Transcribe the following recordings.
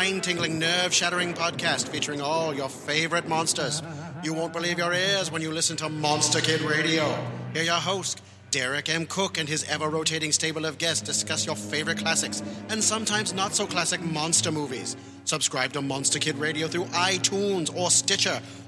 Spine tingling, nerve shattering podcast featuring all your favorite monsters. You won't believe your ears when you listen to Monster Kid Radio. Hear your host, Derek M. Koch, and his ever rotating stable of guests discuss your favorite classics and sometimes not so classic monster movies. Subscribe to Monster Kid Radio through iTunes or Stitcher,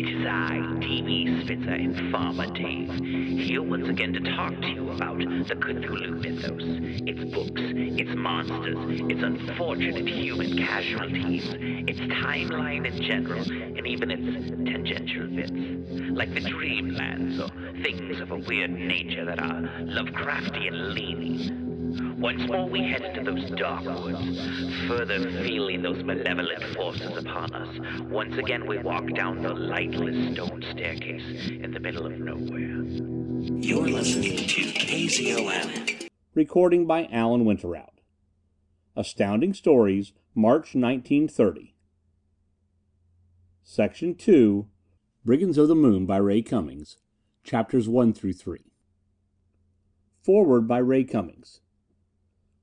It is I, DB Spitzer, Informer Dave, here once again to talk to you about the Cthulhu mythos, its books, its monsters, its unfortunate human casualties, its timeline in general, and even its tangential bits, like the dreamlands or things of a weird nature that are Lovecraftian leaning. Once more we head into those dark woods, further feeling those malevolent forces upon us. Once again we walk down the lightless stone staircase in the middle of nowhere. You're listening to KZOM. Recording by Alan Winterout. Astounding Stories, March 1930. Section 2 Brigands of the Moon by Ray Cummings. Chapters 1 through 3. Forward by Ray Cummings.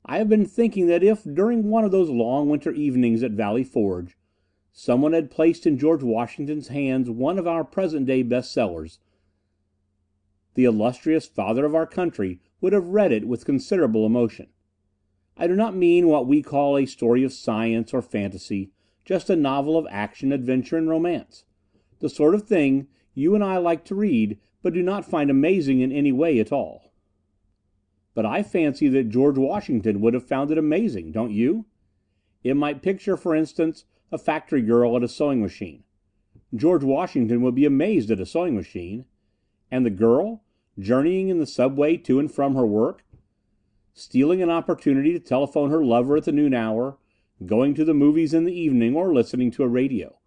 I have been thinking that if, during one of those long winter evenings at Valley Forge, someone had placed in George Washington's hands one of our present day best sellers, the illustrious father of our country would have read it with considerable emotion. I do not mean what we call a story of science or fantasy, just a novel of action, adventure, and romance. The sort of thing you and I like to read, but do not find amazing in any way at all. But I fancy that George Washington would have found it amazing, don't you? It might picture, for instance, a factory girl at a sewing machine. George Washington would be amazed at a sewing machine. And the girl, journeying in the subway to and from her work, stealing an opportunity to telephone her lover at the noon hour, going to the movies in the evening, or listening to a radio.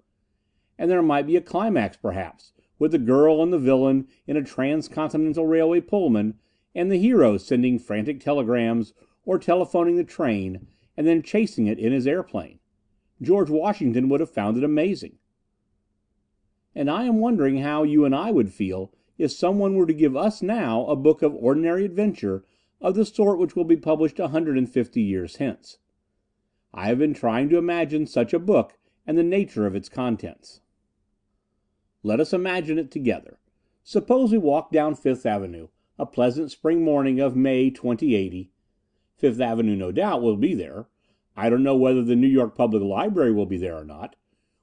And there might be a climax, perhaps, with the girl and the villain in a transcontinental railway Pullman, and the hero sending frantic telegrams or telephoning the train and then chasing it in his airplane. George Washington would have found it amazing. And I am wondering how you and I would feel if someone were to give us now a book of ordinary adventure of the sort which will be published a hundred and fifty years hence. I have been trying to imagine such a book and the nature of its contents. Let us imagine it together. Suppose we walk down Fifth Avenue, a pleasant spring morning of May 2080. Fifth Avenue no doubt will be there. I don't know whether the New York Public Library will be there or not.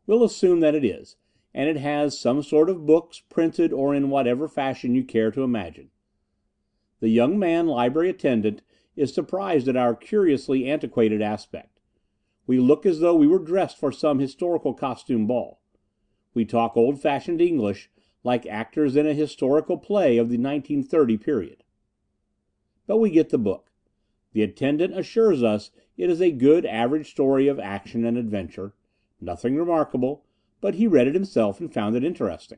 We'll assume that it is, and it has some sort of books, printed or in whatever fashion you care to imagine. The young man library attendant is surprised at our curiously antiquated aspect. We look as though we were dressed for some historical costume ball. We talk old fashioned English, like actors in a historical play of the 1930 period. But we get the book. The attendant assures us it is a good average story of action and adventure. Nothing remarkable, but he read it himself and found it interesting.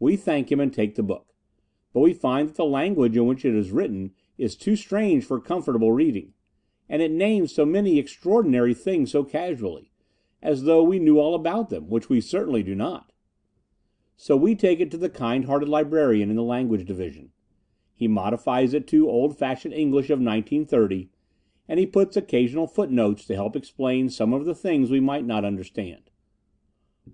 We thank him and take the book. But we find that the language in which it is written is too strange for comfortable reading. And it names so many extraordinary things so casually as though we knew all about them, which we certainly do not. So we take it to the kind hearted librarian in the language division. He modifies it to old fashioned English of 1930, and he puts occasional footnotes to help explain some of the things we might not understand.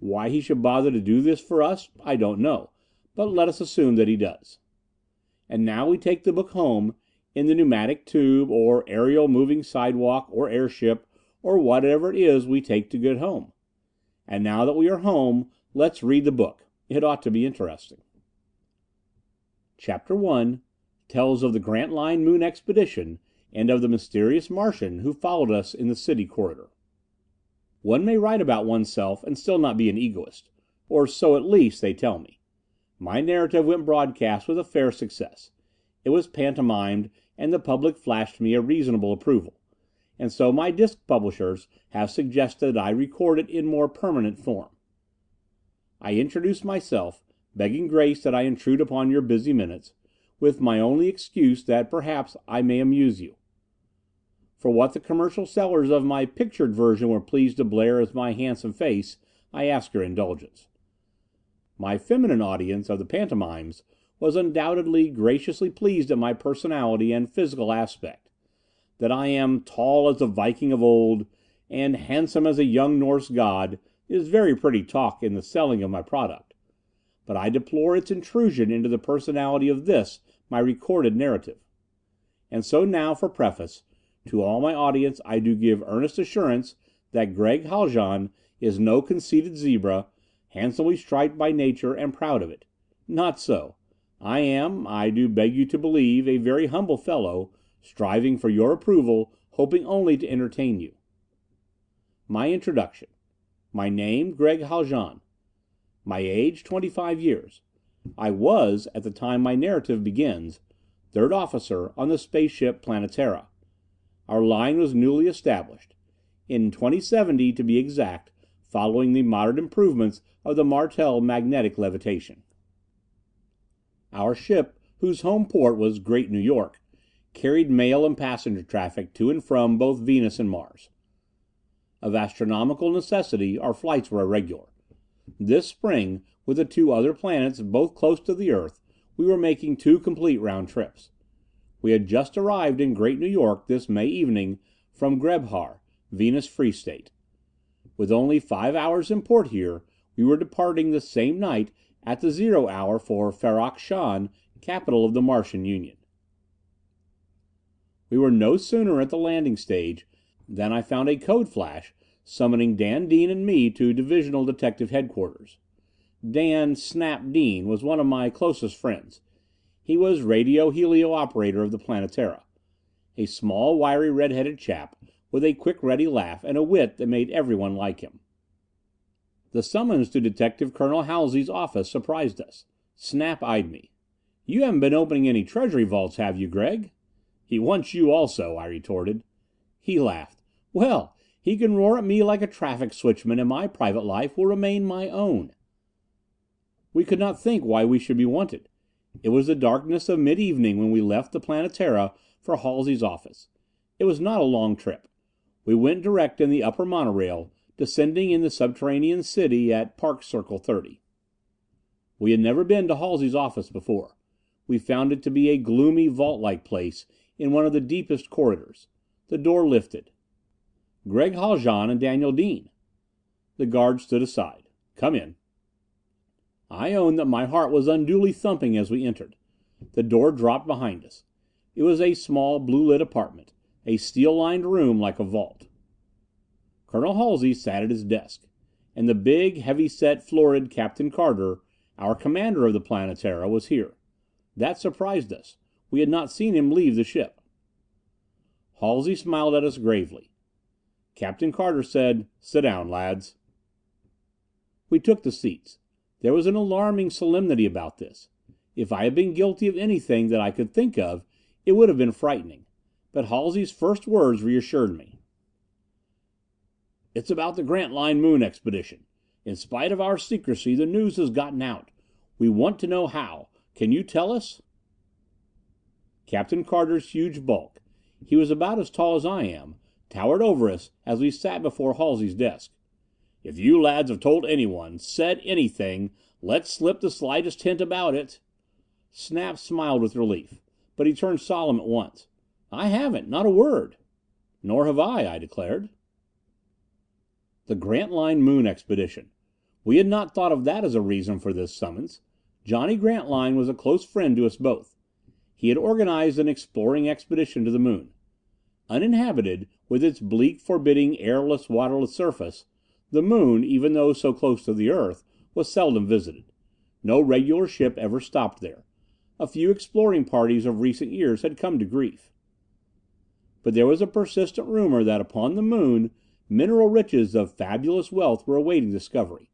Why he should bother to do this for us, I don't know, but let us assume that he does. And now we take the book home, in the pneumatic tube, or aerial moving sidewalk, or airship, or whatever it is we take to get home. And now that we are home, let's read the book. It ought to be interesting. Chapter 1 tells of the Grantline Moon Expedition and of the mysterious Martian who followed us in the city corridor. One may write about oneself and still not be an egoist, or so at least they tell me. My narrative went broadcast with a fair success. It was pantomimed, and the public flashed me a reasonable approval and so my disc publishers have suggested that I record it in more permanent form. I introduce myself, begging grace that I intrude upon your busy minutes, with my only excuse that perhaps I may amuse you. For what the commercial sellers of my pictured version were pleased to blare as my handsome face, I ask your indulgence. My feminine audience of the pantomimes was undoubtedly graciously pleased at my personality and physical aspect that I am tall as a Viking of old, and handsome as a young Norse god, is very pretty talk in the selling of my product. But I deplore its intrusion into the personality of this, my recorded narrative. And so now, for preface, to all my audience I do give earnest assurance that Gregg Haljan is no conceited zebra, handsomely striped by nature and proud of it. Not so. I am, I do beg you to believe, a very humble fellow, striving for your approval, hoping only to entertain you. My introduction. My name, Gregg Haljan. My age, 25 years. I was, at the time my narrative begins, third officer on the spaceship Planetara. Our line was newly established. In 2070, to be exact, following the modern improvements of the Martel magnetic levitation. Our ship, whose home port was Great New York, carried mail and passenger traffic to and from both Venus and Mars. Of astronomical necessity, our flights were irregular. This spring, with the two other planets both close to the Earth, we were making two complete round trips. We had just arrived in Great New York this May evening from Grebhar, Venus Free State. With only five hours in port here, we were departing the same night at the zero hour for Ferrok Shahn, capital of the Martian Union. We were no sooner at the landing stage than I found a code flash summoning Dan Dean and me to Divisional Detective Headquarters. Dan "Snap" Dean was one of my closest friends. He was radio helio operator of the Planetara. A small, wiry, red headed chap with a quick ready laugh and a wit that made everyone like him. The summons to Detective Colonel Halsey's office surprised us. Snap eyed me. "You haven't been opening any treasury vaults, have you, Gregg?" "He wants you also," I retorted. He laughed. "Well, He can roar at me like a traffic switchman and my private life will remain my own. We could not think why we should be wanted. It was the darkness of mid evening when we left the Planetara for Halsey's office. It was not a long trip. We went direct in the upper monorail, descending in the subterranean city at Park Circle 30. We had never been to Halsey's office before. We found it to be a gloomy, vault like place in one of the deepest corridors. The door lifted. Gregg Haljan and Daniel Dean. The guard stood aside. "Come in." I own that my heart was unduly thumping as we entered. The door dropped behind us. It was a small, blue lit apartment. A steel lined room like a vault. Colonel Halsey sat at his desk. And the big, heavy set, florid Captain Carter, our commander of the Planetara, was here. That surprised us. We had not seen him leave the ship. Halsey smiled at us gravely. Captain Carter said, "Sit down, lads." We took the seats. There was an alarming solemnity about this. If I had been guilty of anything that I could think of, it would have been frightening. But Halsey's first words reassured me. "It's about the Grantline Moon Expedition. In spite of our secrecy, the news has gotten out. We want to know how. Can you tell us?" Captain Carter's huge bulk he was about as tall as I am towered over us as we sat before Halsey's desk. If you lads have told anyone, said anything, let slip the slightest hint about it Snap smiled with relief. But he turned solemn at once. "I haven't. Not a word." "Nor have I," I declared. The Grantline Moon Expedition. We had not thought of that as a reason for this summons. Johnny Grantline was a close friend to us both. He had organized an exploring expedition to the Moon. Uninhabited, with its bleak, forbidding, airless, waterless surface, the Moon, even though so close to the Earth, was seldom visited. No regular ship ever stopped there. A few exploring parties of recent years had come to grief. But there was a persistent rumor that upon the Moon mineral riches of fabulous wealth were awaiting discovery.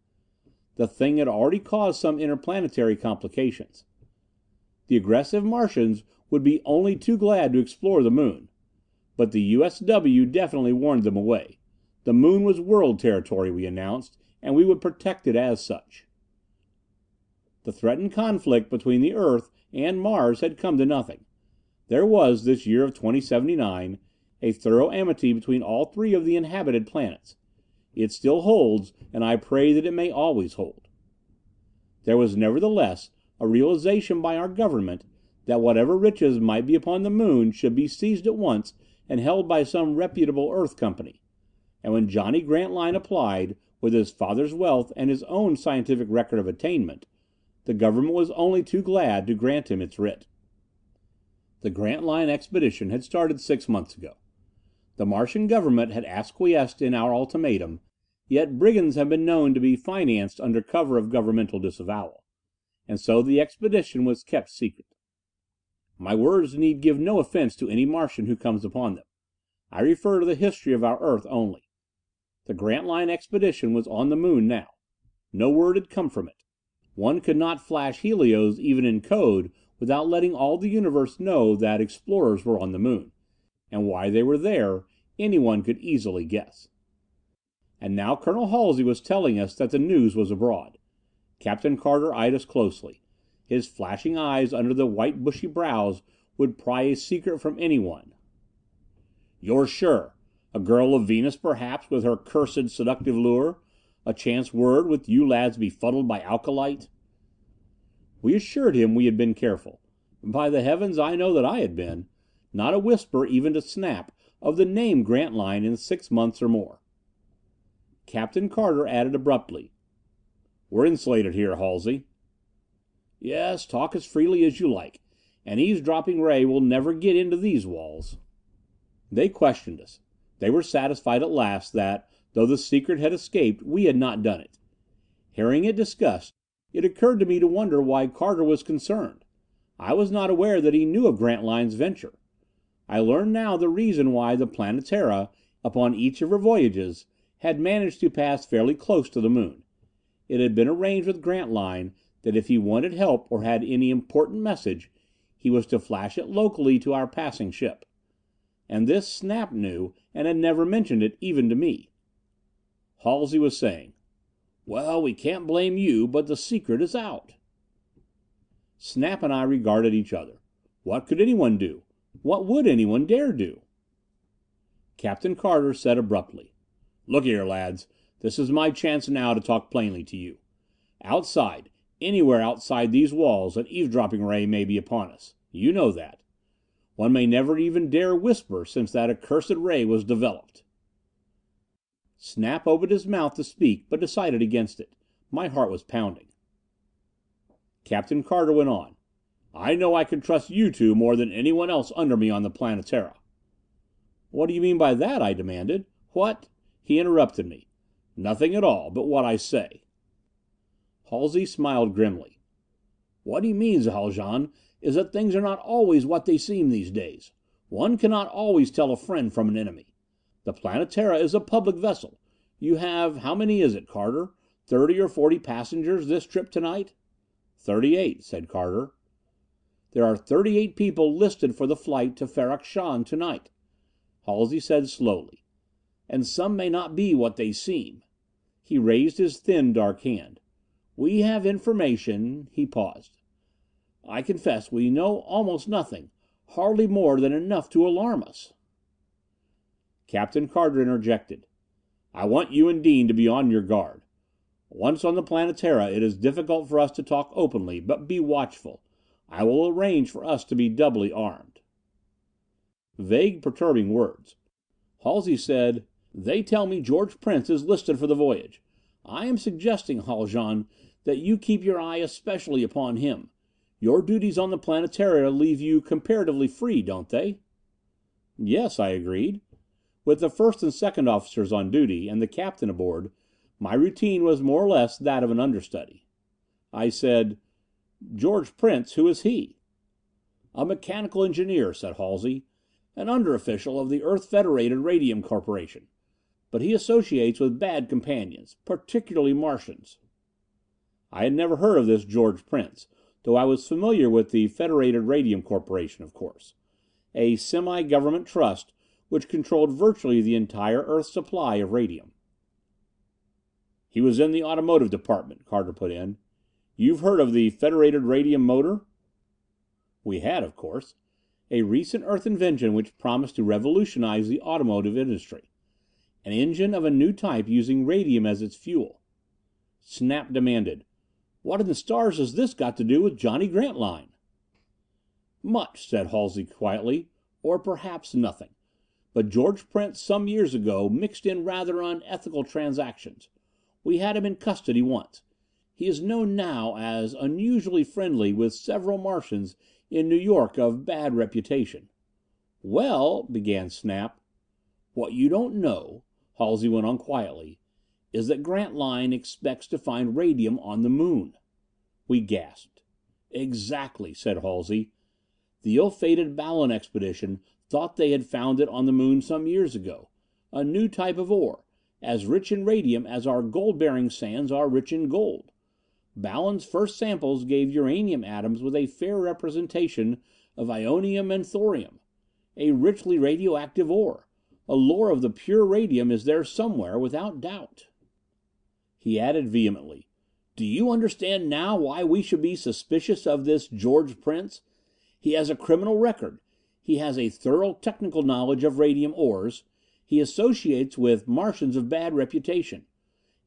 The thing had already caused some interplanetary complications. The aggressive Martians would be only too glad to explore the Moon. But the U.S.W. definitely warned them away. The Moon was world territory, we announced, and we would protect it as such. The threatened conflict between the Earth and Mars had come to nothing. There was, this year of 2079, a thorough amity between all three of the inhabited planets. It still holds, and I pray that it may always hold. There was nevertheless a realization by our government that whatever riches might be upon the Moon should be seized at once and held by some reputable Earth company. And when Johnny Grantline applied, with his father's wealth and his own scientific record of attainment, the government was only too glad to grant him its writ. The Grantline expedition had started six months ago. The Martian government had acquiesced in our ultimatum, yet brigands have been known to be financed under cover of governmental disavowal. And so the expedition was kept secret. My words need give no offense to any Martian who comes upon them. I refer to the history of our Earth only. The Grantline expedition was on the Moon now. No word had come from it. One could not flash helios even in code without letting all the universe know that explorers were on the Moon. And why they were there, anyone could easily guess. And now Colonel Halsey was telling us that the news was abroad. Captain Carter eyed us closely. His flashing eyes under the white bushy brows would pry a secret from anyone. "You're sure? A girl of Venus, perhaps, with her cursed seductive lure? A chance word, with you lads befuddled by alcolite?" We assured him we had been careful. By the heavens, I know that I had been. Not a whisper even to Snap of the name Grantline in six months or more. Captain Carter added abruptly, "We're insulated here, Halsey." "Yes, talk as freely as you like. An eavesdropping ray will never get into these walls." They questioned us. They were satisfied at last that, though the secret had escaped, we had not done it. Hearing it discussed, it occurred to me to wonder why Carter was concerned. I was not aware that he knew of Grantline's venture. I learned now the reason why the Planetara, upon each of her voyages, had managed to pass fairly close to the Moon. It had been arranged with Grantline that if he wanted help or had any important message, he was to flash it locally to our passing ship. and this Snap knew and had never mentioned it, even to me. Halsey was saying, "Well, we can't blame you, but the secret is out." Snap and I regarded each other. What could anyone do? What would anyone dare do? Captain Carter said abruptly, "Look here, lads. This is my chance now to talk plainly to you. Outside, anywhere outside these walls, an eavesdropping ray may be upon us. You know that. One may never even dare whisper since that accursed ray was developed." Snap opened his mouth to speak, but decided against it. My heart was pounding. Captain Carter went on, "I know I can trust you two more than anyone else under me on the Planetara." "What do you mean by that?" I demanded. "What " He interrupted me. "Nothing at all, but what I say." Halsey smiled grimly. "What he means, Haljan, is that things are not always what they seem these days. One cannot always tell a friend from an enemy. The Planetara is a public vessel. You have how many is it, Carter? Thirty or forty passengers this trip tonight?" "Thirty eight," said Carter. "There are thirty eight people listed for the flight to Ferrok Shahn tonight," Halsey said slowly. "And some may not be what they seem." He raised his thin dark hand. "We have information " He paused. "I confess we know almost nothing. Hardly more than enough to alarm us." Captain Carter interjected, "I want you and Dean to be on your guard. Once on the Planetara it is difficult for us to talk openly, but be watchful. I will arrange for us to be doubly armed." Vague, perturbing words. Halsey said, "They tell me George Prince is listed for the voyage. I am suggesting, Haljan, that you keep your eye especially upon him. Your duties on the Planetara leave you comparatively free, don't they?" "Yes," I agreed. With the first and second officers on duty, and the captain aboard, my routine was more or less that of an understudy. I said, "George Prince, who is he?" "A mechanical engineer," said Halsey. "An under official of the Earth Federated Radium Corporation. But he associates with bad companions particularly Martians." I had never heard of this George Prince, though I was familiar with the Federated Radium Corporation, of course. A semi government trust which controlled virtually the entire Earth supply of radium. "He was in the automotive department," Carter put in. "You've heard of the Federated Radium Motor?" We had, of course. A recent Earth invention which promised to revolutionize the automotive industry. An engine of a new type using radium as its fuel. Snap demanded, "What in the stars has this got to do with Johnny Grantline?" "Much," said Halsey quietly. "Or perhaps nothing. But George Prince some years ago mixed in rather unethical transactions. We had him in custody once. He is known now as unusually friendly with several Martians in New York of bad reputation." "Well " began Snap. "What you don't know," Halsey went on quietly, "is that Grantline expects to find radium on the Moon." We gasped. "Exactly," said Halsey. "The ill fated Ballon expedition thought they had found it on the Moon some years ago. A new type of ore, as rich in radium as our gold bearing sands are rich in gold. Ballon's first samples gave uranium atoms with a fair representation of ionium and thorium. A richly radioactive ore. A lore of the pure radium is there somewhere, without doubt." He added vehemently, "Do you understand now why we should be suspicious of this George Prince? He has a criminal record. He has a thorough technical knowledge of radium ores. He associates with Martians of bad reputation.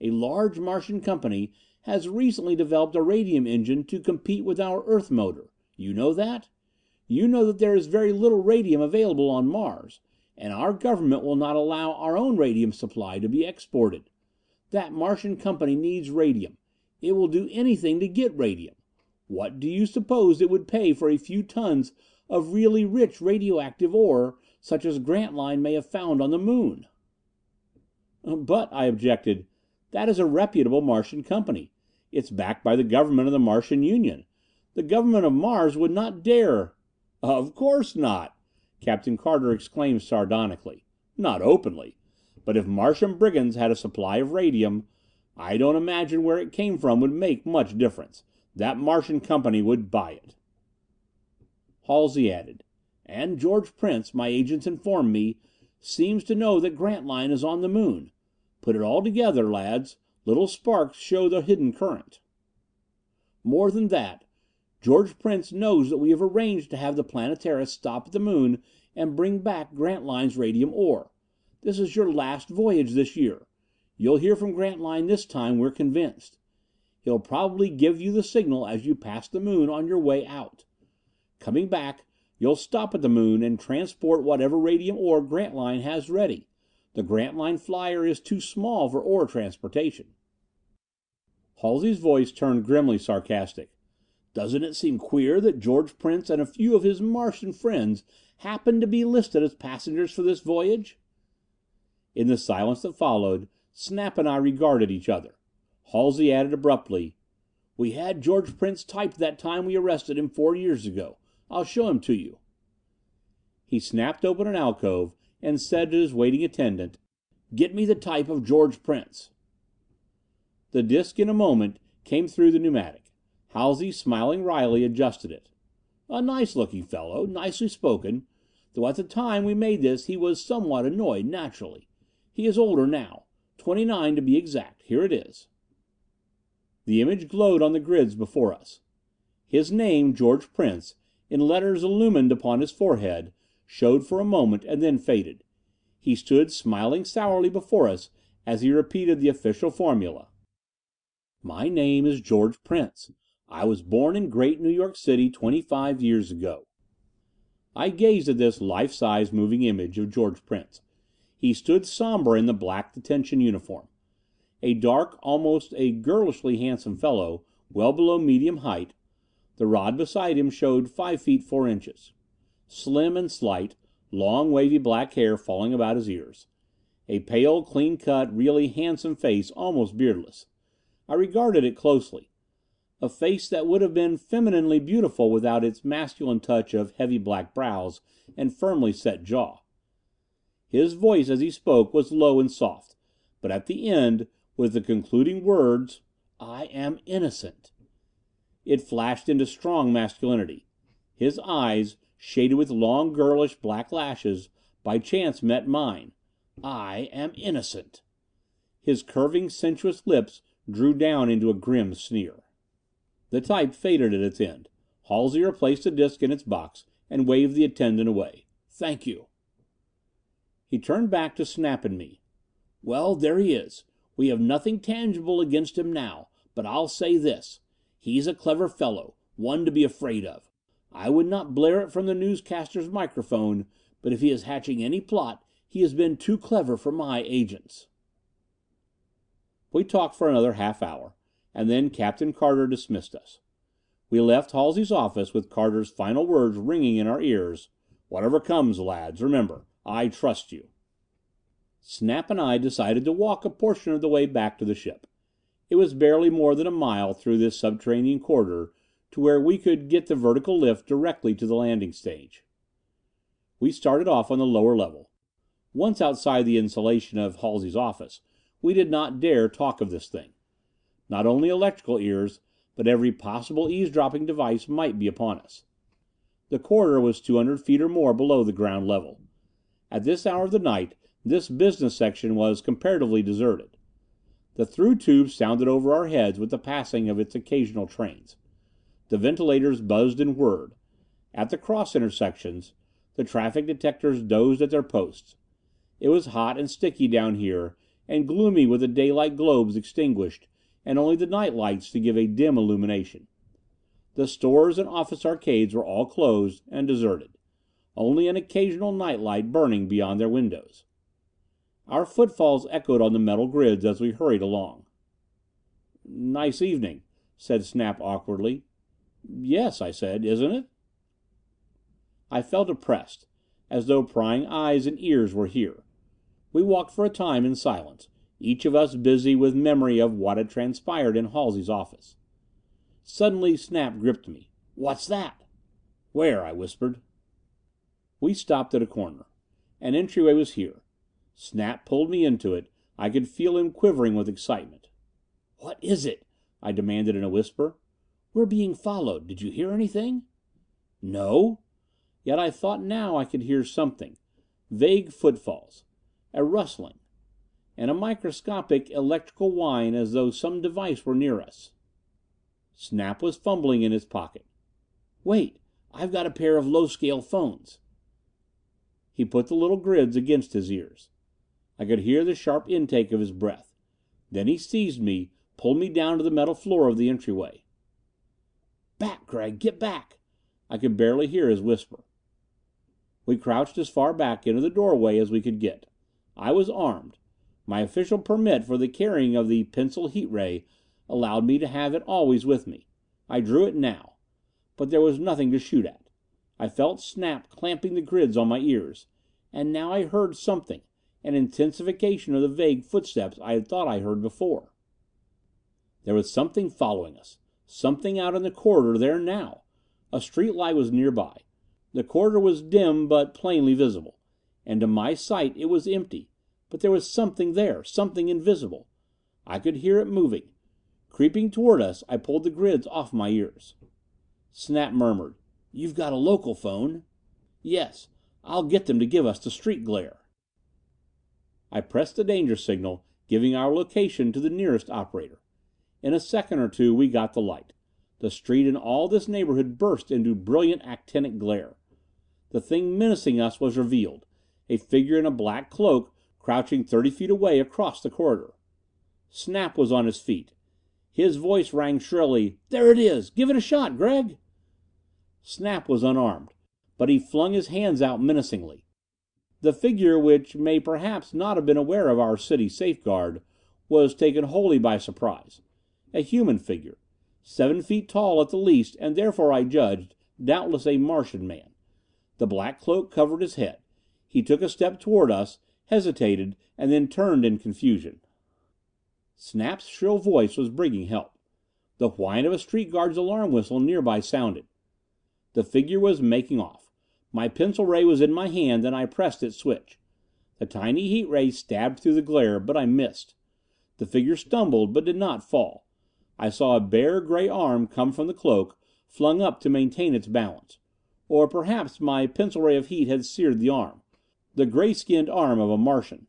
A large Martian company has recently developed a radium engine to compete with our Earth motor. You know that? You know that there is very little radium available on Mars, and our government will not allow our own radium supply to be exported. That Martian company needs radium. It will do anything to get radium. What do you suppose it would pay for a few tons of really rich radioactive ore such as Grantline may have found on the Moon." Uh, "But," I objected, "that is a reputable Martian company. It's backed by the government of the Martian Union. The government of Mars would not dare " "Of course not!" Captain Carter exclaimed sardonically. "Not openly. But if Martian brigands had a supply of radium, I don't imagine where it came from would make much difference. That Martian company would buy it." Halsey added, And George Prince, my agents inform me, seems to know that Grantline is on the Moon. Put it all together, lads little sparks show the hidden current. "More than that. George Prince knows that we have arranged to have the Planetara stop at the Moon and bring back Grantline's radium ore. This is your last voyage this year. You'll hear from Grantline this time, we're convinced. He'll probably give you the signal as you pass the Moon on your way out. Coming back, you'll stop at the Moon and transport whatever radium ore Grantline has ready. The Grantline flyer is too small for ore transportation." Halsey's voice turned grimly sarcastic. "Doesn't it seem queer that George Prince and a few of his Martian friends happened to be listed as passengers for this voyage?" In the silence that followed, Snap and I regarded each other. Halsey added abruptly, "We had George Prince typed that time we arrested him four years ago. I'll show him to you." He snapped open an alcove and said to his waiting attendant, "Get me the type of George Prince." The disc in a moment came through the pneumatic. Halsey, smiling wryly, adjusted it. A nice looking fellow, nicely spoken, though at the time we made this he was somewhat annoyed, naturally. He is older now. Twenty nine to be exact. Here it is. The image glowed on the grids before us. His name, George Prince, in letters illumined upon his forehead, showed for a moment and then faded. He stood smiling sourly before us as he repeated the official formula. My name is George Prince. I was born in great New York City twenty five years ago. I gazed at this life size moving image of George Prince. He stood somber in the black detention uniform. A dark, almost a girlishly handsome fellow, well below medium height. The rod beside him showed five feet four inches. Slim and slight, long wavy black hair falling about his ears. A pale, clean cut, really handsome face almost beardless. I regarded it closely. A face that would have been femininely beautiful without its masculine touch of heavy black brows and firmly set jaw. His voice as he spoke was low and soft, but at the end, with the concluding words, "I am innocent," it flashed into strong masculinity. His eyes, shaded with long girlish black lashes, by chance met mine. "I am innocent." His curving sensuous lips drew down into a grim sneer. The type faded at its end. Halsey replaced the disc in its box and waved the attendant away. "Thank you." He turned back to Snap and me. "Well, there he is. We have nothing tangible against him now, but I'll say this: he's a clever fellow, one to be afraid of. I would not blare it from the newscaster's microphone, but if he is hatching any plot, he has been too clever for my agents." We talked for another half hour, and then Captain Carter dismissed us. We left Halsey's office with Carter's final words ringing in our ears: "Whatever comes, lads, remember, I trust you." Snap and I decided to walk a portion of the way back to the ship. It was barely more than a mile through this subterranean corridor to where we could get the vertical lift directly to the landing stage. We started off on the lower level. Once outside the insulation of Halsey's office, we did not dare talk of this thing. Not only electrical ears, but every possible eavesdropping device might be upon us. The corridor was two hundred feet or more below the ground level. At this hour of the night this business section was comparatively deserted. The through tube sounded over our heads with the passing of its occasional trains. The ventilators buzzed and whirred. At the cross intersections, the traffic detectors dozed at their posts. It was hot and sticky down here and gloomy with the daylight globes extinguished and only the night lights to give a dim illumination. The stores and office arcades were all closed and deserted. Only an occasional night light burning beyond their windows. Our footfalls echoed on the metal grids as we hurried along. "Nice evening," said Snap awkwardly. "Yes," I said. "Isn't it?" I felt oppressed, as though prying eyes and ears were here. We walked for a time in silence, each of us busy with memory of what had transpired in Halsey's office. Suddenly Snap gripped me. "What's that?" "Where?" I whispered. We stopped at a corner. An entryway was here. Snap pulled me into it. I could feel him quivering with excitement. "What is it?" I demanded in a whisper. "We're being followed. Did you hear anything?" "No." Yet I thought now I could hear something. Vague footfalls. A rustling. And a microscopic electrical whine as though some device were near us. Snap was fumbling in his pocket. "Wait! I've got a pair of low scale phones." He put the little grids against his ears. I could hear the sharp intake of his breath. Then he seized me, pulled me down to the metal floor of the entryway. "Back, Gregg! Get back!" I could barely hear his whisper. We crouched as far back into the doorway as we could get. I was armed. My official permit for the carrying of the pencil heat ray allowed me to have it always with me. I drew it now. But there was nothing to shoot at. I felt Snap clamping the grids on my ears. And now I heard something an intensification of the vague footsteps I had thought I heard before. There was something following us. Something out in the corridor there now. A street light was nearby. The corridor was dim but plainly visible. And to my sight it was empty. But there was something there something invisible. I could hear it moving. Creeping toward us, I pulled the grids off my ears. Snap murmured, "You've got a local phone?" "Yes. I'll get them to give us the street glare." I pressed the danger signal, giving our location to the nearest operator. In a second or two we got the light. The street and all this neighborhood burst into brilliant actinic glare. The thing menacing us was revealed a figure in a black cloak crouching thirty feet away across the corridor. Snap was on his feet. His voice rang shrilly, "There it is! Give it a shot, Gregg!" Snap was unarmed, but he flung his hands out menacingly. The figure, which may perhaps not have been aware of our city safeguard, was taken wholly by surprise. A human figure. Seven feet tall at the least, and therefore, I judged, doubtless a Martian man. The black cloak covered his head. He took a step toward us, hesitated, and then turned in confusion. Snap's shrill voice was bringing help. The whine of a street guard's alarm whistle nearby sounded. The figure was making off. My pencil ray was in my hand and I pressed its switch. The tiny heat ray stabbed through the glare, but I missed. The figure stumbled, but did not fall. I saw a bare gray arm come from the cloak, flung up to maintain its balance. Or perhaps my pencil ray of heat had seared the arm. The gray skinned arm of a Martian.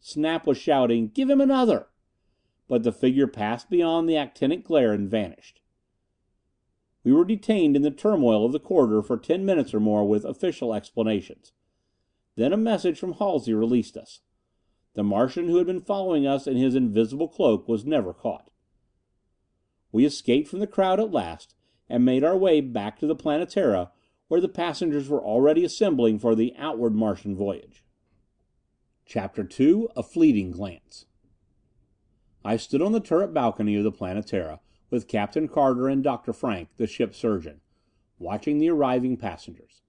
Snap was shouting, "Give him another!" But the figure passed beyond the actinic glare and vanished. We were detained in the turmoil of the corridor for ten minutes or more with official explanations. Then a message from Halsey released us. The Martian who had been following us in his invisible cloak was never caught. We escaped from the crowd at last, and made our way back to the Planetara, where the passengers were already assembling for the outward Martian voyage. CHAPTER II A Fleeting Glance I stood on the turret balcony of the Planetara, with Captain Carter and Dr. Frank, the ship's surgeon, watching the arriving passengers.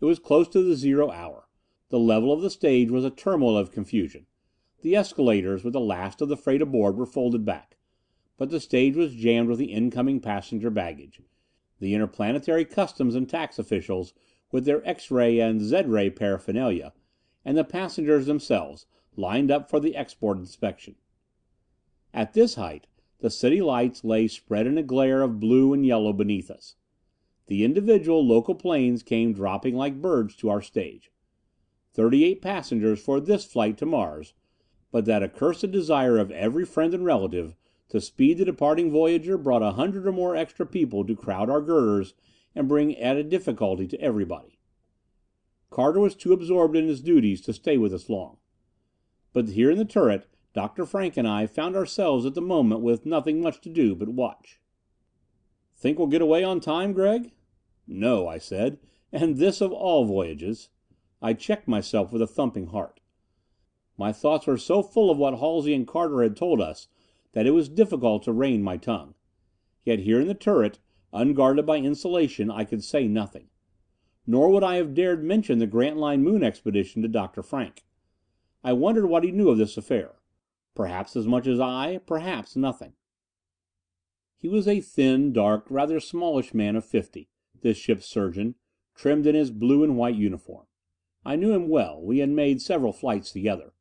It was close to the zero hour. The level of the stage was a turmoil of confusion. The escalators, with the last of the freight aboard, were folded back. But the stage was jammed with the incoming passenger baggage. The interplanetary customs and tax officials with their X ray and Z ray paraphernalia, and the passengers themselves, lined up for the export inspection. At this height, the city lights lay spread in a glare of blue and yellow beneath us. The individual local planes came dropping like birds to our stage. Thirty eight passengers for this flight to Mars, but that accursed desire of every friend and relative to speed the departing voyager brought a hundred or more extra people to crowd our girders and bring added difficulty to everybody. Carter was too absorbed in his duties to stay with us long. But here in the turret Dr. Frank and I found ourselves at the moment with nothing much to do but watch. "Think we'll get away on time, Gregg?" "No," I said. "And this of all voyages." I checked myself with a thumping heart. My thoughts were so full of what Halsey and Carter had told us that it was difficult to rein my tongue. Yet here in the turret, unguarded by insulation, I could say nothing. Nor would I have dared mention the Grantline Moon expedition to Dr. Frank. I wondered what he knew of this affair. Perhaps as much as I, perhaps nothing. He was a thin, dark, rather smallish man of fifty, this ship's surgeon, trimmed in his blue and white uniform. I knew him well; we had made several flights together.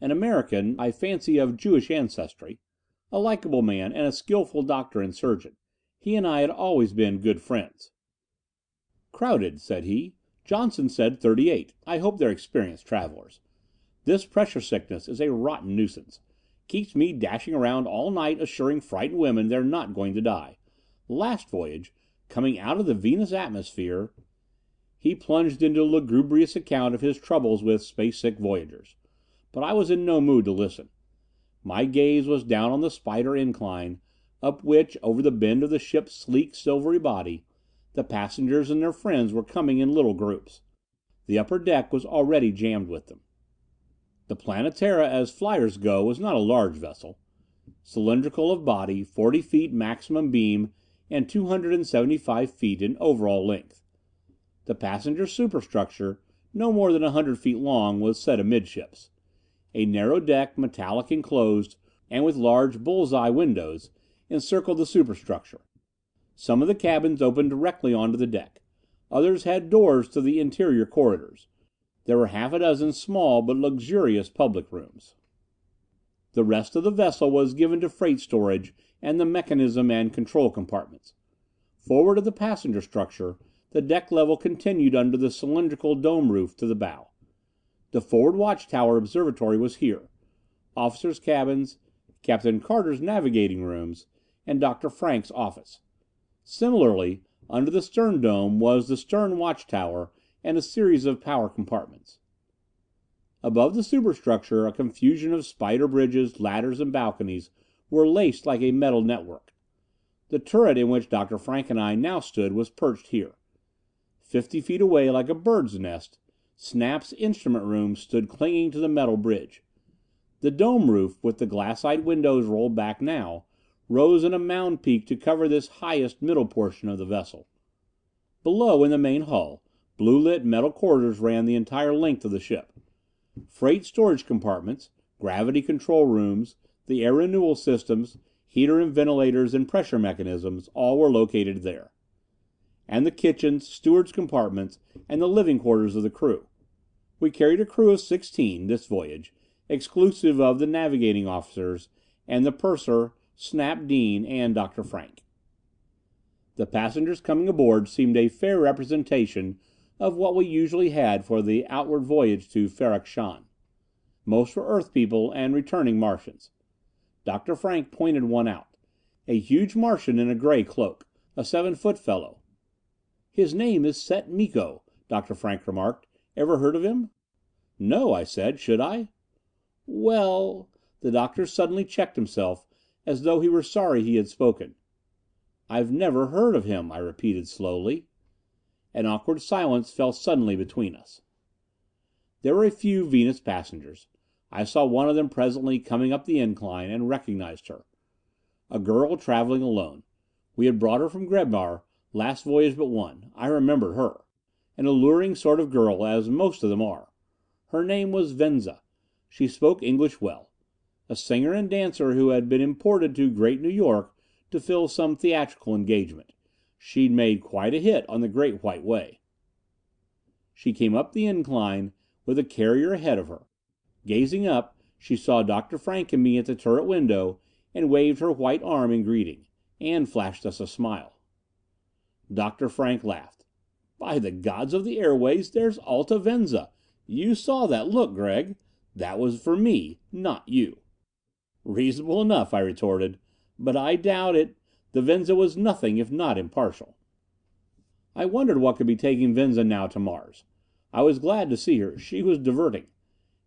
An American, I fancy of Jewish ancestry. A likable man and a skillful doctor and surgeon. He and I had always been good friends. "Crowded," said he. "Johnson said thirty eight. I hope they're experienced travelers. This pressure sickness is a rotten nuisance. Keeps me dashing around all night assuring frightened women they're not going to die. Last voyage, coming out of the Venus atmosphere " He plunged into a lugubrious account of his troubles with space sick voyagers. But I was in no mood to listen. My gaze was down on the spider incline, up which, over the bend of the ship's sleek, silvery body, the passengers and their friends were coming in little groups. The upper deck was already jammed with them. The Planetara as fliers go was not a large vessel. Cylindrical of body, forty feet maximum beam and two hundred and seventy five feet in overall length. The passenger superstructure, no more than a hundred feet long, was set amidships. A narrow deck, metallic enclosed, and with large bull's eye windows, encircled the superstructure. Some of the cabins opened directly onto the deck. Others had doors to the interior corridors. There were half a dozen small but luxurious public rooms. The rest of the vessel was given to freight storage and the mechanism and control compartments. Forward of the passenger structure, the deck level continued under the cylindrical dome roof to the bow. The forward watch tower observatory was here. Officers' cabins, Captain Carter's navigating rooms, and Dr. Frank's office. Similarly, under the stern dome was the stern watch tower and a series of power compartments. Above the superstructure a confusion of spider bridges, ladders and balconies were laced like a metal network. The turret in which Dr. Frank and I now stood was perched here. Fifty feet away, like a bird's nest, Snap's instrument room stood clinging to the metal bridge. The dome roof, with the glassite windows rolled back now, rose in a mound peak to cover this highest middle portion of the vessel. Below, in the main hull, blue lit metal corridors ran the entire length of the ship. Freight storage compartments, gravity control rooms, the air renewal systems, heater and ventilators and pressure mechanisms, all were located there. And the kitchens, stewards' compartments, and the living quarters of the crew. We carried a crew of sixteen, this voyage, exclusive of the navigating officers and the purser, Snap Dean, and Dr. Frank. The passengers coming aboard seemed a fair representation of what we usually had for the outward voyage to Ferrok Shahn. Most were Earth people and returning Martians. Dr. Frank pointed one out. A huge Martian in a gray cloak. A seven foot fellow. "His name is Set Miko," Dr. Frank remarked. "Ever heard of him?" "No," I said. "Should I?" "Well " The Doctor suddenly checked himself, as though he were sorry he had spoken. "I've never heard of him," I repeated slowly. An awkward silence fell suddenly between us. There were a few Venus passengers. I saw one of them presently coming up the incline, and recognized her. A girl traveling alone. We had brought her from Grebhar, last voyage but one. I remembered her. An alluring sort of girl, as most of them are. Her name was Venza. She spoke English well. A singer and dancer who had been imported to Great New York to fill some theatrical engagement. She'd made quite a hit on the Great White Way. She came up the incline, with the carrier ahead of her. Gazing up, she saw Dr. Frank and me at the turret window, and waved her white arm in greeting. And flashed us a smile. Dr. Frank laughed. "By the gods of the airways, there's Alta Venza! You saw that look, Gregg. That was for me, not you." "Reasonable enough," I retorted. "But I doubt it. The Venza was nothing if not impartial." I wondered what could be taking Venza now to Mars. I was glad to see her. She was diverting.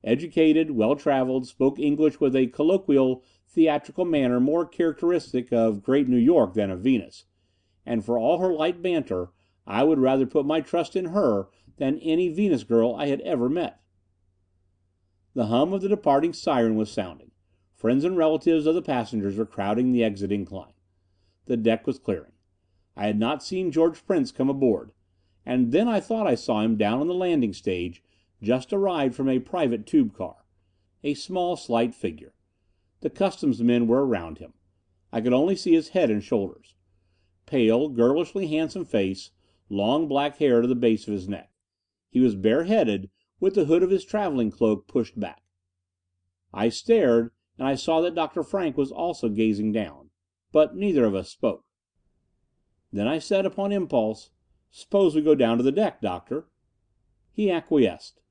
Educated, well traveled, spoke English with a colloquial, theatrical manner more characteristic of Great New York than of Venus. And for all her light banter, I would rather put my trust in her than any Venus girl I had ever met. The hum of the departing siren was sounding. Friends and relatives of the passengers were crowding the exit incline. The deck was clearing. I had not seen George Prince come aboard. And then I thought I saw him down on the landing stage, just arrived from a private tube car. A small, slight figure. The customs men were around him. I could only see his head and shoulders. Pale, girlishly handsome face, long black hair to the base of his neck. He was bareheaded, with the hood of his traveling cloak pushed back. I stared, and I saw that Dr. Frank was also gazing down. But neither of us spoke. Then I said upon impulse, "Suppose we go down to the deck, Doctor?" He acquiesced.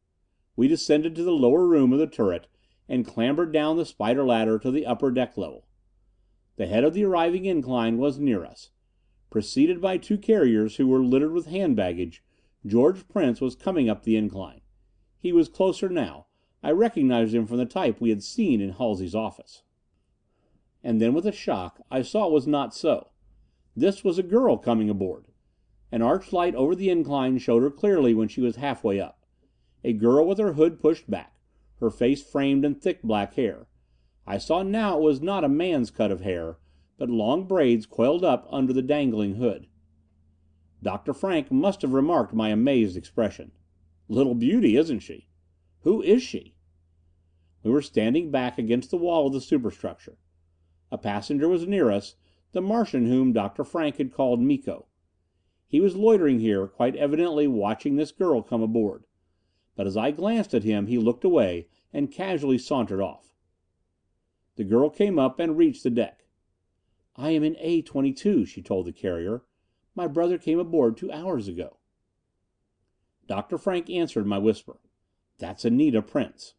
We descended to the lower room of the turret and clambered down the spider ladder to the upper deck level. The head of the arriving incline was near us. Preceded by two carriers who were littered with hand baggage, George Prince was coming up the incline. He was closer now. I recognized him from the type we had seen in Halsey's office. And then with a shock I saw it was not so. This was a girl coming aboard. An arch light over the incline showed her clearly when she was halfway up. A girl with her hood pushed back, her face framed in thick black hair. I saw now it was not a man's cut of hair, but long braids coiled up under the dangling hood. Dr. Frank must have remarked my amazed expression. Little beauty, isn't she? Who is she? We were standing back against the wall of the superstructure. A passenger was near us, the Martian whom Dr. Frank had called Miko. He was loitering here, quite evidently watching this girl come aboard. But as I glanced at him he looked away and casually sauntered off. The girl came up and reached the deck. "I am in A 22," she told the carrier. "My brother came aboard two hours ago." Dr. Frank answered my whisper. "That's Anita Prince."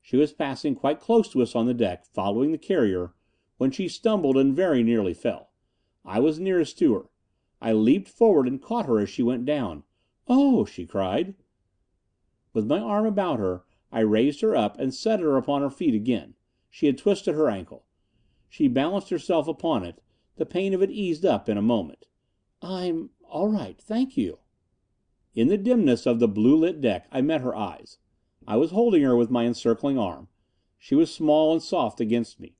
She was passing quite close to us on the deck, following the carrier, when she stumbled and very nearly fell. I was nearest to her. I leaped forward and caught her as she went down. "Oh!" she cried. With my arm about her, I raised her up and set her upon her feet again. She had twisted her ankle. She balanced herself upon it. The pain of it eased up in a moment. "I'm all right, thank you." In the dimness of the blue lit deck I met her eyes. I was holding her with my encircling arm. She was small and soft against me.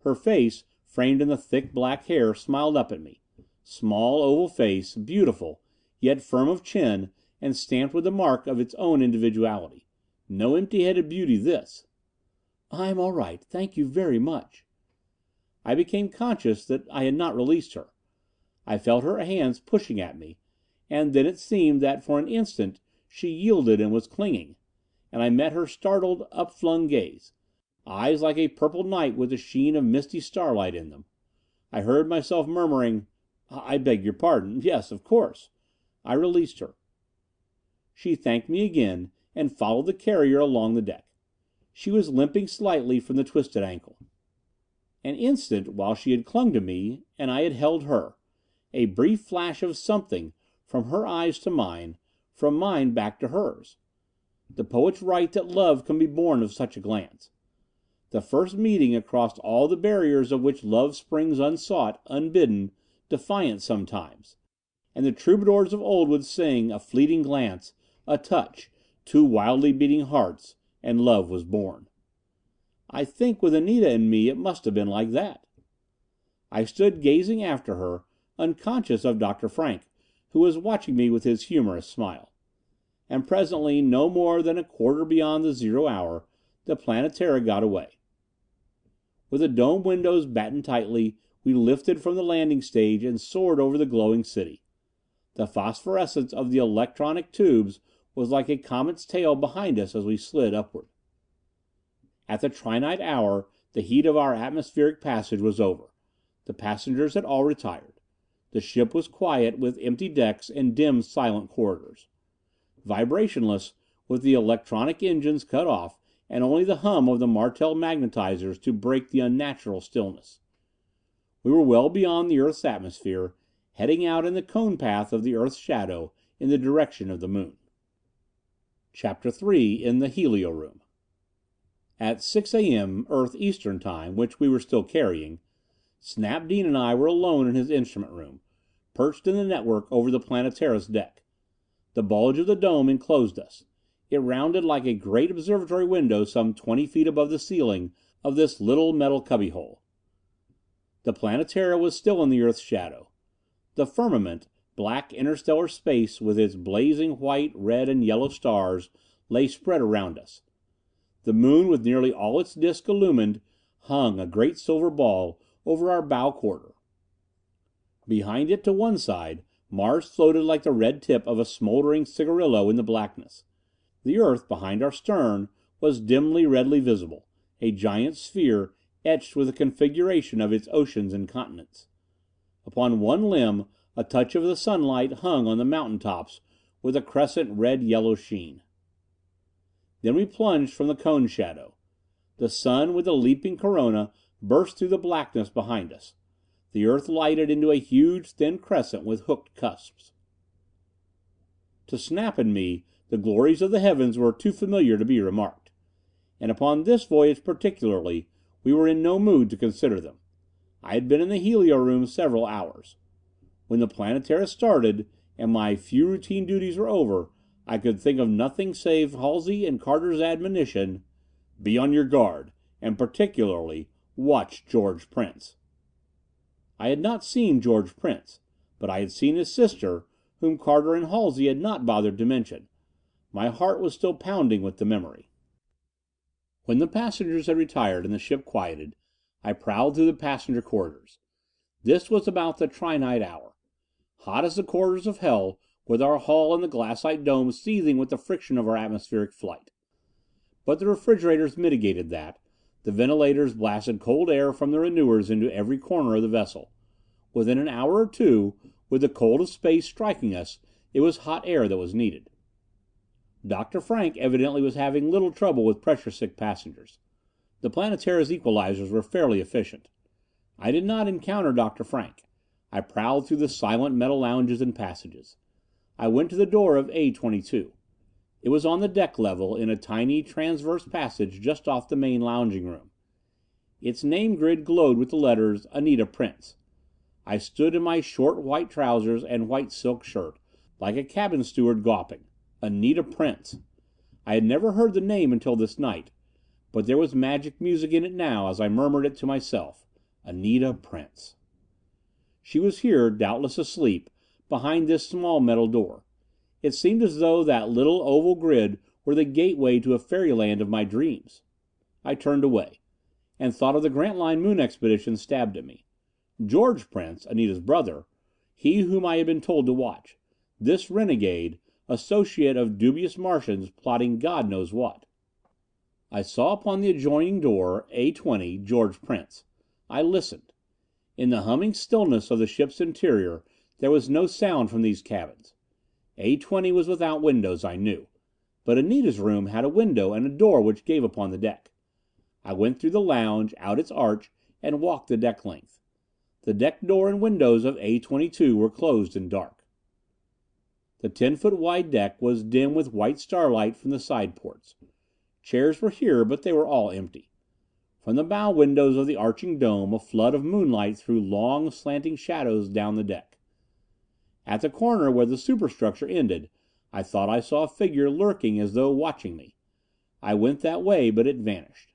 Her face, framed in the thick black hair, smiled up at me. Small, oval face, beautiful, yet firm of chin and stamped with the mark of its own individuality. No empty headed beauty this. "I'm all right, thank you very much." I became conscious that I had not released her. I felt her hands pushing at me, and then it seemed that for an instant she yielded and was clinging. And I met her startled, upflung gaze. Eyes like a purple night with the sheen of misty starlight in them. I heard myself murmuring, "I beg your pardon. Yes, of course." I released her. She thanked me again, and followed the carrier along the deck. She was limping slightly from the twisted ankle. An instant while she had clung to me, and I had held her. A brief flash of something, from her eyes to mine, from mine back to hers. The poet's write that love can be born of such a glance. The first meeting across all the barriers of which love springs unsought, unbidden, defiant sometimes. And the troubadours of old would sing, a fleeting glance, a touch, two wildly beating hearts, and love was born. I think with Anita and me it must have been like that. I stood gazing after her, unconscious of Dr. Frank, who was watching me with his humorous smile. And presently, no more than a quarter beyond the zero hour, the Planetara got away. With the dome windows battened tightly, we lifted from the landing stage and soared over the glowing city. The phosphorescence of the electronic tubes was like a comet's tail behind us as we slid upward. At the trinight hour the heat of our atmospheric passage was over. The passengers had all retired. The ship was quiet, with empty decks and dim, silent corridors. Vibrationless, with the electronic engines cut off and only the hum of the Martel magnetizers to break the unnatural stillness. We were well beyond the Earth's atmosphere, heading out in the cone path of the Earth's shadow in the direction of the Moon. CHAPTER 3 In the Helio Room At 6 A.M., Earth Eastern Time, which we were still carrying, Snap Dean and I were alone in his instrument room, perched in the network over the Planetara's deck. The bulge of the dome enclosed us. It rounded like a great observatory window some twenty feet above the ceiling of this little metal cubbyhole. The Planetara was still in the Earth's shadow. The firmament, black interstellar space with its blazing white, red and yellow stars, lay spread around us. The Moon, with nearly all its disc illumined, hung, a great silver ball, over our bow quarter. Behind it, to one side, Mars floated like the red tip of a smoldering cigarillo in the blackness. The Earth, behind our stern, was dimly redly visible, a giant sphere etched with the configuration of its oceans and continents. Upon one limb A touch of the sunlight hung on the mountain tops with a crescent red yellow sheen. Then we plunged from the cone shadow. The sun, with the leaping corona, burst through the blackness behind us. The earth lighted into a huge, thin crescent with hooked cusps. To Snap and me, the glories of the heavens were too familiar to be remarked. And upon this voyage particularly, we were in no mood to consider them. I had been in the helio room several hours. When the Planetara started, and my few routine duties were over, I could think of nothing save Halsey and Carter's admonition, "Be on your guard, and particularly watch George Prince." I had not seen George Prince, but I had seen his sister, whom Carter and Halsey had not bothered to mention. My heart was still pounding with the memory. When the passengers had retired and the ship quieted, I prowled through the passenger corridors. This was about the trinight hour. Hot as the corridors of hell, with our hull and the glassite dome seething with the friction of our atmospheric flight. But the refrigerators mitigated that, the ventilators blasted cold air from the renewers into every corner of the vessel. Within an hour or two, with the cold of space striking us, it was hot air that was needed. Dr. Frank evidently was having little trouble with pressure sick passengers. The Planetara's equalizers were fairly efficient. I did not encounter Dr. Frank. I prowled through the silent metal lounges and passages. I went to the door of A 22. It was on the deck level, in a tiny transverse passage just off the main lounging room. Its name grid glowed with the letters Anita Prince. I stood in my short white trousers and white silk shirt, like a cabin steward gawping. Anita Prince. I had never heard the name until this night, but there was magic music in it now as I murmured it to myself. Anita Prince. She was here, doubtless asleep, behind this small metal door. It seemed as though that little oval grid were the gateway to a fairyland of my dreams. I turned away. And thought of the Grantline Moon Expedition stabbed at me. George Prince, Anita's brother, he whom I had been told to watch. This renegade, associate of dubious Martians plotting God knows what. I saw upon the adjoining door, A 20, George Prince. I listened. In the humming stillness of the ship's interior there was no sound from these cabins. A 20 was without windows, I knew. But Anita's room had a window and a door which gave upon the deck. I went through the lounge, out its arch, and walked the deck length. The deck door and windows of A 22 were closed and dark. The ten foot wide deck was dim with white starlight from the side ports. Chairs were here, but they were all empty. From the bow windows of the arching dome a flood of moonlight threw long, slanting shadows down the deck. At the corner where the superstructure ended, I thought I saw a figure lurking as though watching me. I went that way, but it vanished.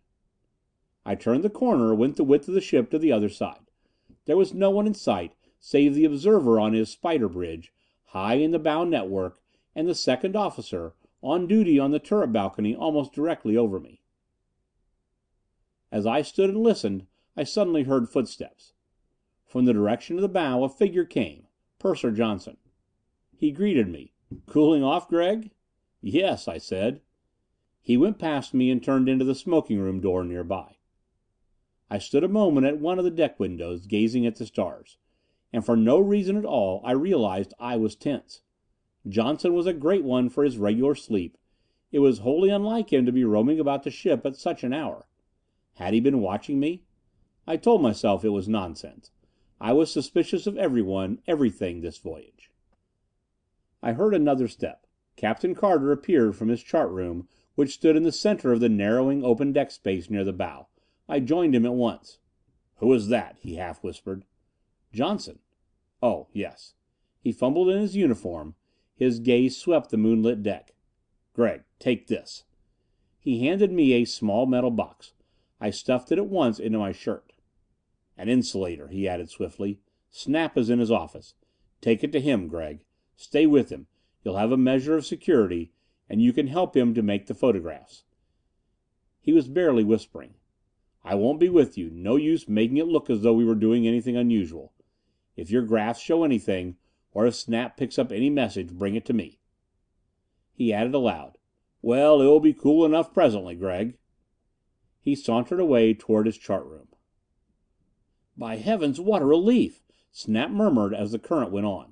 I turned the corner, went the width of the ship to the other side. There was no one in sight save the observer on his spider bridge, high in the bow network, and the second officer, on duty on the turret balcony almost directly over me. As I stood and listened, I suddenly heard footsteps. From the direction of the bow a figure came. Purser Johnson. He greeted me. "Cooling off, Gregg?" "Yes," I said. He went past me and turned into the smoking room door nearby. I stood a moment at one of the deck windows, gazing at the stars. And for no reason at all I realized I was tense. Johnson was a great one for his regular sleep. It was wholly unlike him to be roaming about the ship at such an hour. Had he been watching me? I told myself it was nonsense. I was suspicious of everyone, everything, this voyage. I heard another step. Captain Carter appeared from his chart room, which stood in the center of the narrowing open deck space near the bow. I joined him at once. "Who is that?" he half whispered. "Johnson." "Oh, yes." He fumbled in his uniform. His gaze swept the moonlit deck. "Gregg, take this." He handed me a small metal box. I stuffed it at once into my shirt. "An insulator," he added swiftly. "Snap is in his office. Take it to him, Gregg. Stay with him. You'll have a measure of security, and you can help him to make the photographs." He was barely whispering. "I won't be with you no use making it look as though we were doing anything unusual. If your graphs show anything, or if Snap picks up any message, bring it to me." He added aloud, "Well, it will be cool enough presently, Gregg." He sauntered away toward his chart room. "By heavens, what a relief!" Snap murmured as the current went on.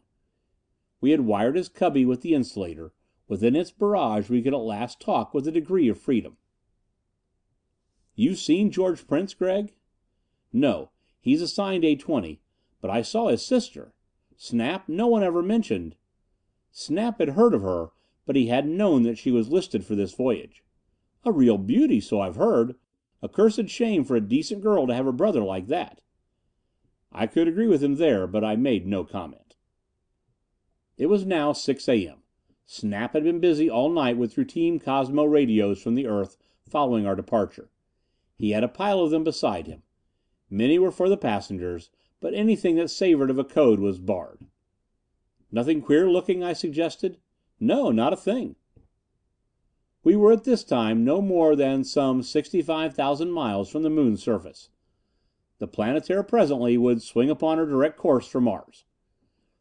We had wired his cubby with the insulator; within its barrage we could at last talk with a degree of freedom. "You've seen George Prince, Gregg?" "No. He's assigned A 20. But I saw his sister. Snap, no one ever mentioned " Snap had heard of her, but he hadn't known that she was listed for this voyage. "A real beauty, so I've heard. A cursed shame for a decent girl to have a brother like that." I could agree with him there, but I made no comment. It was now 6 A. M. Snap had been busy all night with routine cosmo radios from the Earth following our departure. He had a pile of them beside him. Many were for the passengers, but anything that savored of a code was barred. "Nothing queer looking?" I suggested. "No, not a thing." We were at this time no more than some sixty five thousand miles from the Moon's surface. The Planetara presently would swing upon her direct course for Mars.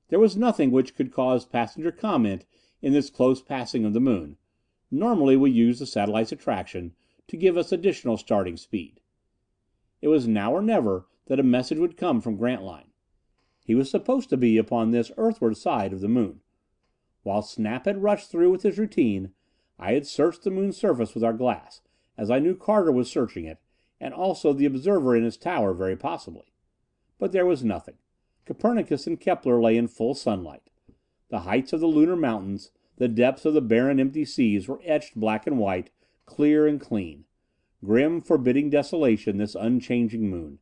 There was nothing which could cause passenger comment in this close passing of the Moon; normally we used the satellite's attraction to give us additional starting speed. It was now or never that a message would come from Grantline. He was supposed to be upon this Earthward side of the Moon. While Snap had rushed through with his routine, I had searched the Moon's surface with our glass, as I knew Carter was searching it, and also the observer in his tower very possibly. But there was nothing. Copernicus and Kepler lay in full sunlight. The heights of the Lunar mountains, the depths of the barren empty seas were etched black and white, clear and clean. Grim, forbidding desolation, this unchanging Moon.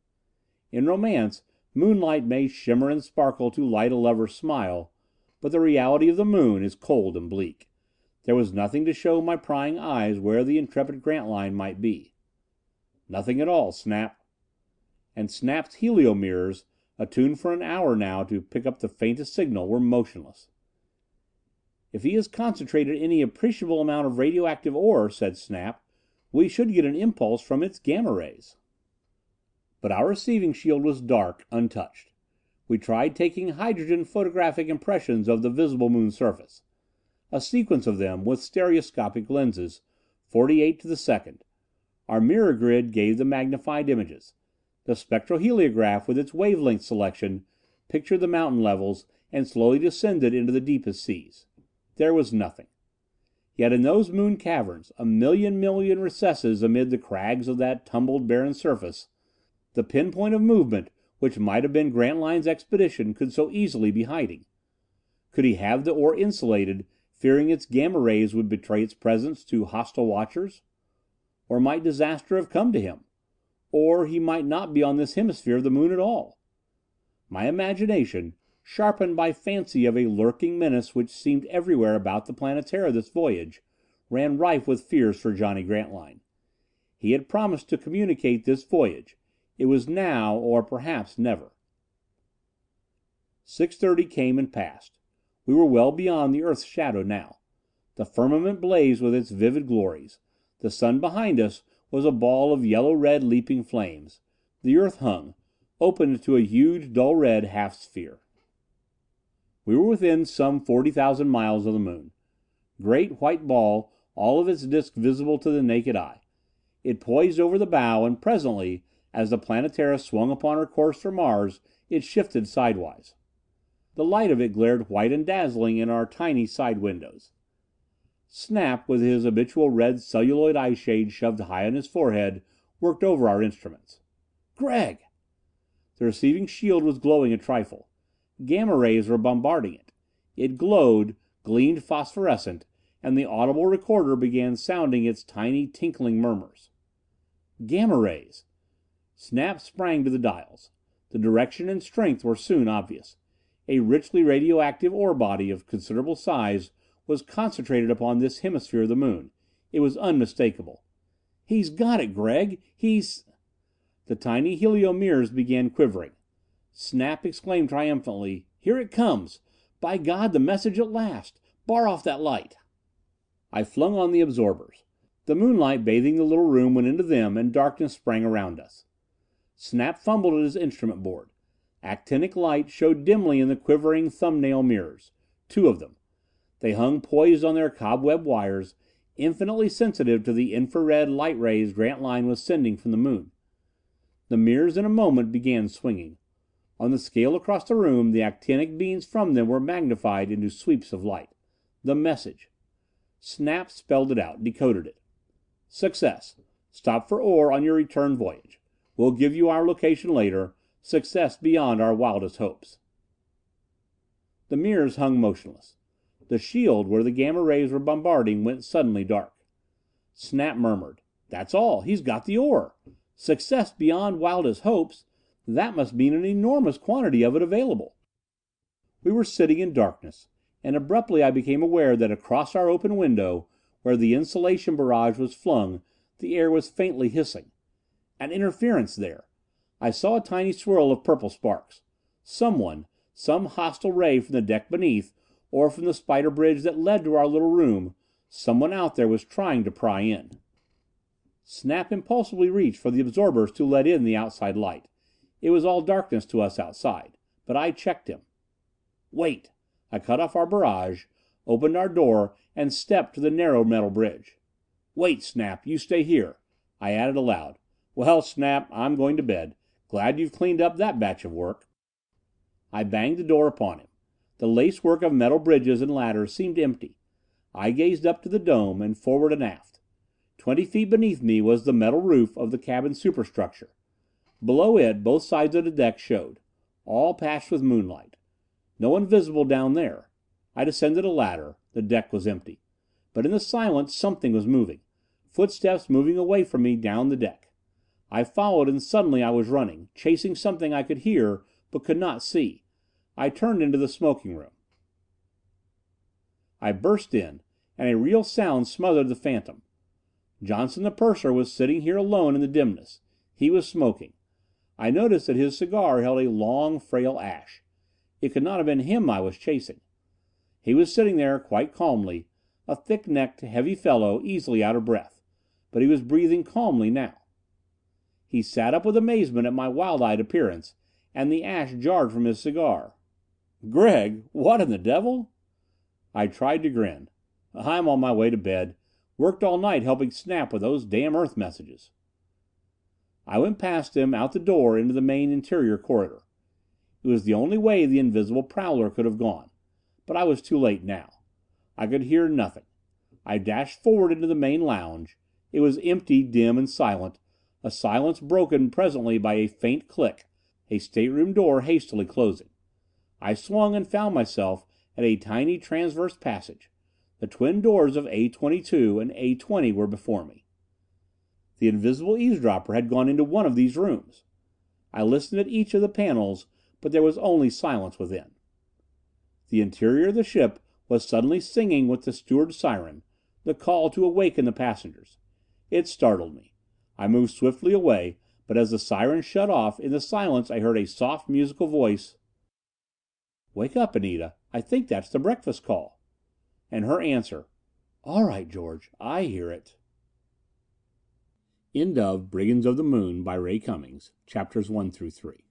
In romance, moonlight may shimmer and sparkle to light a lover's smile, but the reality of the Moon is cold and bleak. There was nothing to show my prying eyes where the intrepid Grantline might be. "Nothing at all, Snap." And Snap's helio mirrors, attuned for an hour now to pick up the faintest signal, were motionless. "If he has concentrated any appreciable amount of radioactive ore," said Snap, "we should get an impulse from its Gamma rays." But our receiving shield was dark, untouched. We tried taking hydrogen photographic impressions of the visible Moon surface. A sequence of them, with stereoscopic lenses, forty eight to the second. Our mirror grid gave the magnified images. The spectroheliograph with its wavelength selection pictured the mountain levels, and slowly descended into the deepest seas. There was nothing. Yet in those Moon caverns, a million million recesses amid the crags of that tumbled, barren surface, the pinpoint of movement which might have been Grantline's expedition could so easily be hiding. Could he have the ore insulated, fearing its Gamma rays would betray its presence to hostile watchers? Or might disaster have come to him? Or he might not be on this hemisphere of the Moon at all? My imagination, sharpened by fancy of a lurking menace which seemed everywhere about the Planetara this voyage, ran rife with fears for Johnny Grantline. He had promised to communicate this voyage. It was now or perhaps never. Six thirty came and passed. We were well beyond the Earth's shadow now. The firmament blazed with its vivid glories. The sun behind us was a ball of yellow red leaping flames. The Earth hung, opened to a huge dull red half sphere. We were within some forty thousand miles of the Moon. Great white ball, all of its disc visible to the naked eye. It poised over the bow, and presently as the Planetara swung upon her course for Mars, it shifted sidewise. The light of it glared white and dazzling in our tiny side windows. Snap, with his habitual red celluloid eyeshade shoved high on his forehead, worked over our instruments. "Gregg!" The receiving shield was glowing a trifle. Gamma rays were bombarding it. It glowed, gleamed phosphorescent, and the audible recorder began sounding its tiny tinkling murmurs. Gamma rays! Snap sprang to the dials. The direction and strength were soon obvious. A richly radioactive ore body of considerable size was concentrated upon this hemisphere of the Moon. It was unmistakable. "He's got it, Gregg! He's " The tiny helio mirrors began quivering. Snap exclaimed triumphantly, "Here it comes! By God, the message at last! Bar off that light!" I flung on the absorbers. The moonlight bathing the little room went into them, and darkness sprang around us. Snap fumbled at his instrument board. Actinic light showed dimly in the quivering thumb nail mirrors. Two of them. They hung poised on their cobweb wires, infinitely sensitive to the infra red light rays Grantline was sending from the Moon. The mirrors in a moment began swinging. On the scale across the room the actinic beams from them were magnified into sweeps of light. The message! Snap spelled it out, decoded it. Success. Stop for ore on your return voyage. We'll give you our location later. Success beyond our wildest hopes. The mirrors hung motionless. The shield, where the Gamma rays were bombarding, went suddenly dark. Snap murmured, "That's all he's got the ore. Success beyond wildest hopes that must mean an enormous quantity of it available." We were sitting in darkness, and abruptly I became aware that across our open window, where the insulation barrage was flung, the air was faintly hissing. An interference there! I saw a tiny swirl of purple sparks. Someone some hostile ray from the deck beneath, or from the spider bridge that led to our little room someone out there was trying to pry in. Snap impulsively reached for the absorbers to let in the outside light. It was all darkness to us outside. But I checked him. "Wait!" I cut off our barrage, opened our door and stepped to the narrow metal bridge. "Wait, Snap! You stay here." I added aloud, "Well, Snap, I'm going to bed. Glad you've cleaned up that batch of work." I banged the door upon him. The lacework of metal bridges and ladders seemed empty. I gazed up to the dome, and forward and aft. Twenty feet beneath me was the metal roof of the cabin superstructure. Below it both sides of the deck showed. All patched with moonlight. No one visible down there. I descended a ladder. The deck was empty. But in the silence something was moving. Footsteps moving away from me down the deck. I followed and suddenly I was running, chasing something I could hear but could not see. I turned into the smoking room. I burst in, and a real sound smothered the phantom. Johnson the purser was sitting here alone in the dimness. He was smoking. I noticed that his cigar held a long, frail ash. It could not have been him I was chasing. He was sitting there quite calmly, a thick necked, heavy fellow, easily out of breath. But he was breathing calmly now. He sat up with amazement at my wild eyed appearance, and the ash jarred from his cigar. "Gregg! What in the devil I tried to grin. "I'm on my way to bed. Worked all night helping Snap with those damn Earth messages." I went past him, out the door into the main interior corridor. It was the only way the invisible prowler could have gone. But I was too late now. I could hear nothing. I dashed forward into the main lounge. It was empty, dim and silent, a silence broken presently by a faint click, a stateroom door hastily closing. I swung and found myself at a tiny transverse passage. The twin doors of A 22 and A 20 were before me. The invisible eavesdropper had gone into one of these rooms. I listened at each of the panels, but there was only silence within. The interior of the ship was suddenly singing with the steward's siren, the call to awaken the passengers. It startled me. I moved swiftly away, but as the siren shut off, in the silence I heard a soft musical voice "Wake up, Anita. I think that's the breakfast call." And her answer, "All right, George. I hear it." End of Brigands of the Moon, by Ray Cummings, chapters 1 through 3